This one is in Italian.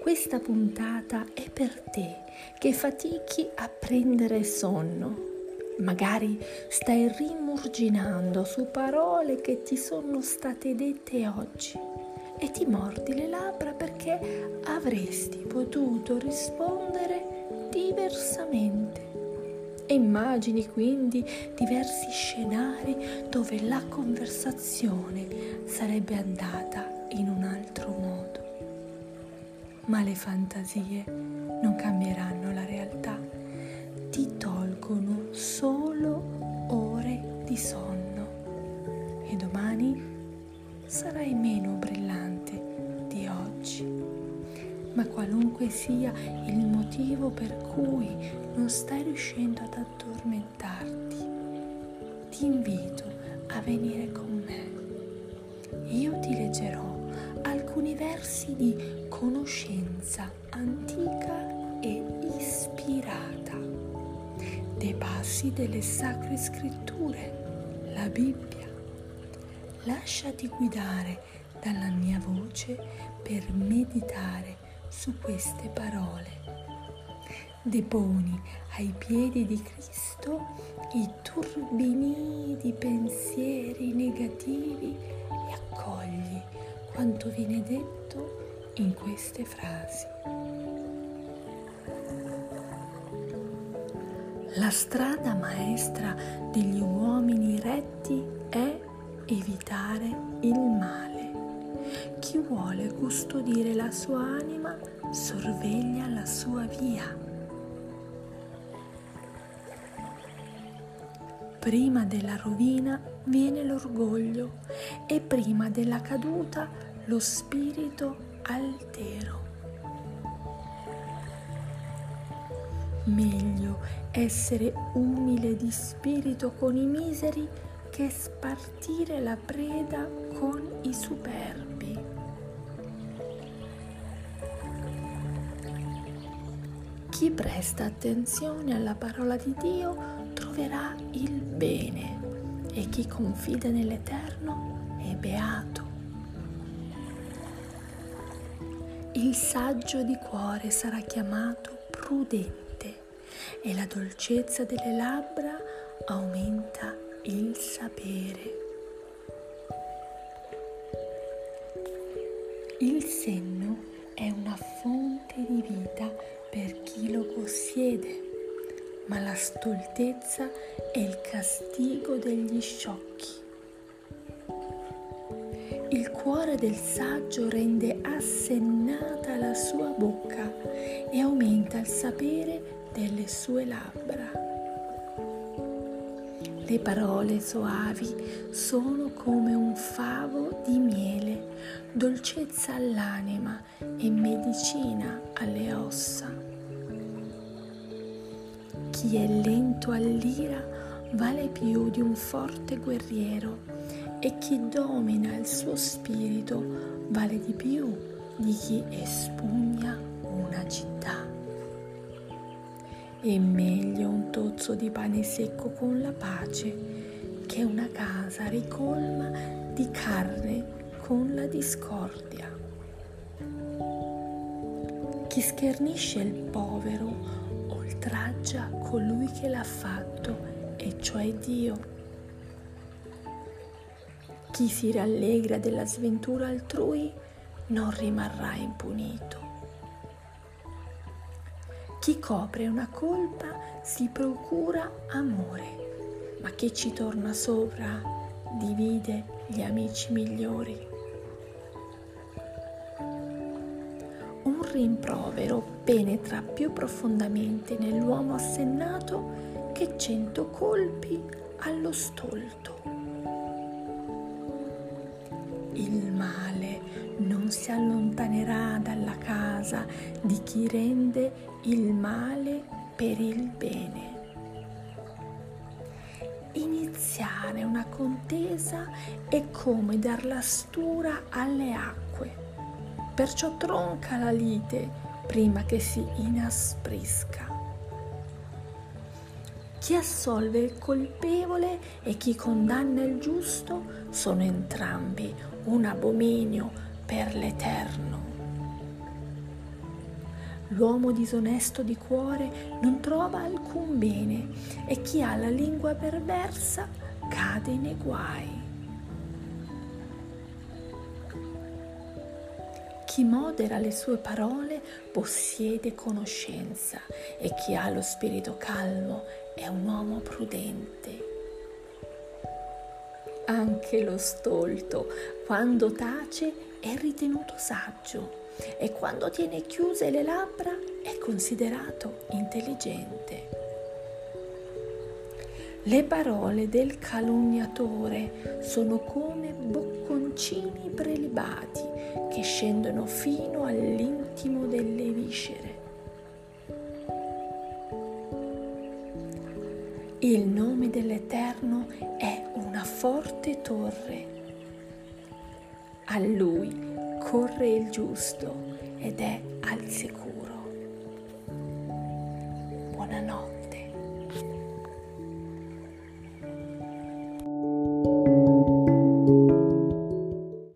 questa puntata è per te che fatichi a prendere sonno. Magari stai rimurginando su parole che ti sono state dette oggi e ti mordi le labbra perché avresti potuto rispondere diversamente. E immagini quindi diversi scenari dove la conversazione sarebbe andata Ma le fantasie non cambieranno la realtà, ti tolgono solo ore di sonno e domani sarai meno brillante di oggi. Ma qualunque sia il motivo per cui non stai riuscendo ad addormentarti, ti invito a venire con me. Io ti leggerò alcuni versi di conoscenza antica e ispirata, dei passi delle sacre scritture, la Bibbia. Lasciati guidare dalla mia voce per meditare su queste parole. Deponi ai piedi di Cristo i turbini di pensieri negativi quanto viene detto in queste frasi. La strada maestra degli uomini retti è evitare il male. Chi vuole custodire la sua anima sorveglia la sua via. Prima della rovina viene l'orgoglio e prima della caduta lo spirito altero. Meglio essere umile di spirito con i miseri che spartire la preda con i superbi. Chi presta attenzione alla parola di Dio troverà il bene e chi confida nell'Eterno è beato. Il saggio di cuore sarà chiamato prudente e la dolcezza delle labbra aumenta il sapere. Il senno è una fonte di vita per chi lo possiede ma la stoltezza è il castigo degli sciocchi. Il cuore del saggio rende assennata la sua bocca e aumenta il sapere delle sue labbra. Le parole soavi sono come un favo di miele, dolcezza all'anima e medicina alle ossa. Chi è lento all'ira vale più di un forte guerriero e chi domina il suo spirito vale di più di chi espugna una città. È meglio un tozzo di pane secco con la pace che una casa ricolma di carne con la discordia. Chi schernisce il povero oltraggia colui che l'ha fatto, e cioè Dio. Chi si rallegra della sventura altrui non rimarrà impunito. Chi copre una colpa si procura amore, ma chi ci torna sopra divide gli amici migliori. rimprovero penetra più profondamente nell'uomo assennato che cento colpi allo stolto. Il male non si allontanerà dalla casa di chi rende il male per il bene. Iniziare una contesa è come dar la stura alle acque perciò tronca la lite prima che si inasprisca. Chi assolve il colpevole e chi condanna il giusto sono entrambi un abominio per l'Eterno. L'uomo disonesto di cuore non trova alcun bene e chi ha la lingua perversa cade nei guai. Chi modera le sue parole possiede conoscenza e chi ha lo spirito calmo è un uomo prudente. Anche lo stolto, quando tace, è ritenuto saggio e quando tiene chiuse le labbra è considerato intelligente. Le parole del calunniatore sono come bocconcini prelibati che scendono fino all'intimo delle viscere. Il nome dell'Eterno è una forte torre. A lui corre il giusto ed è al sicuro.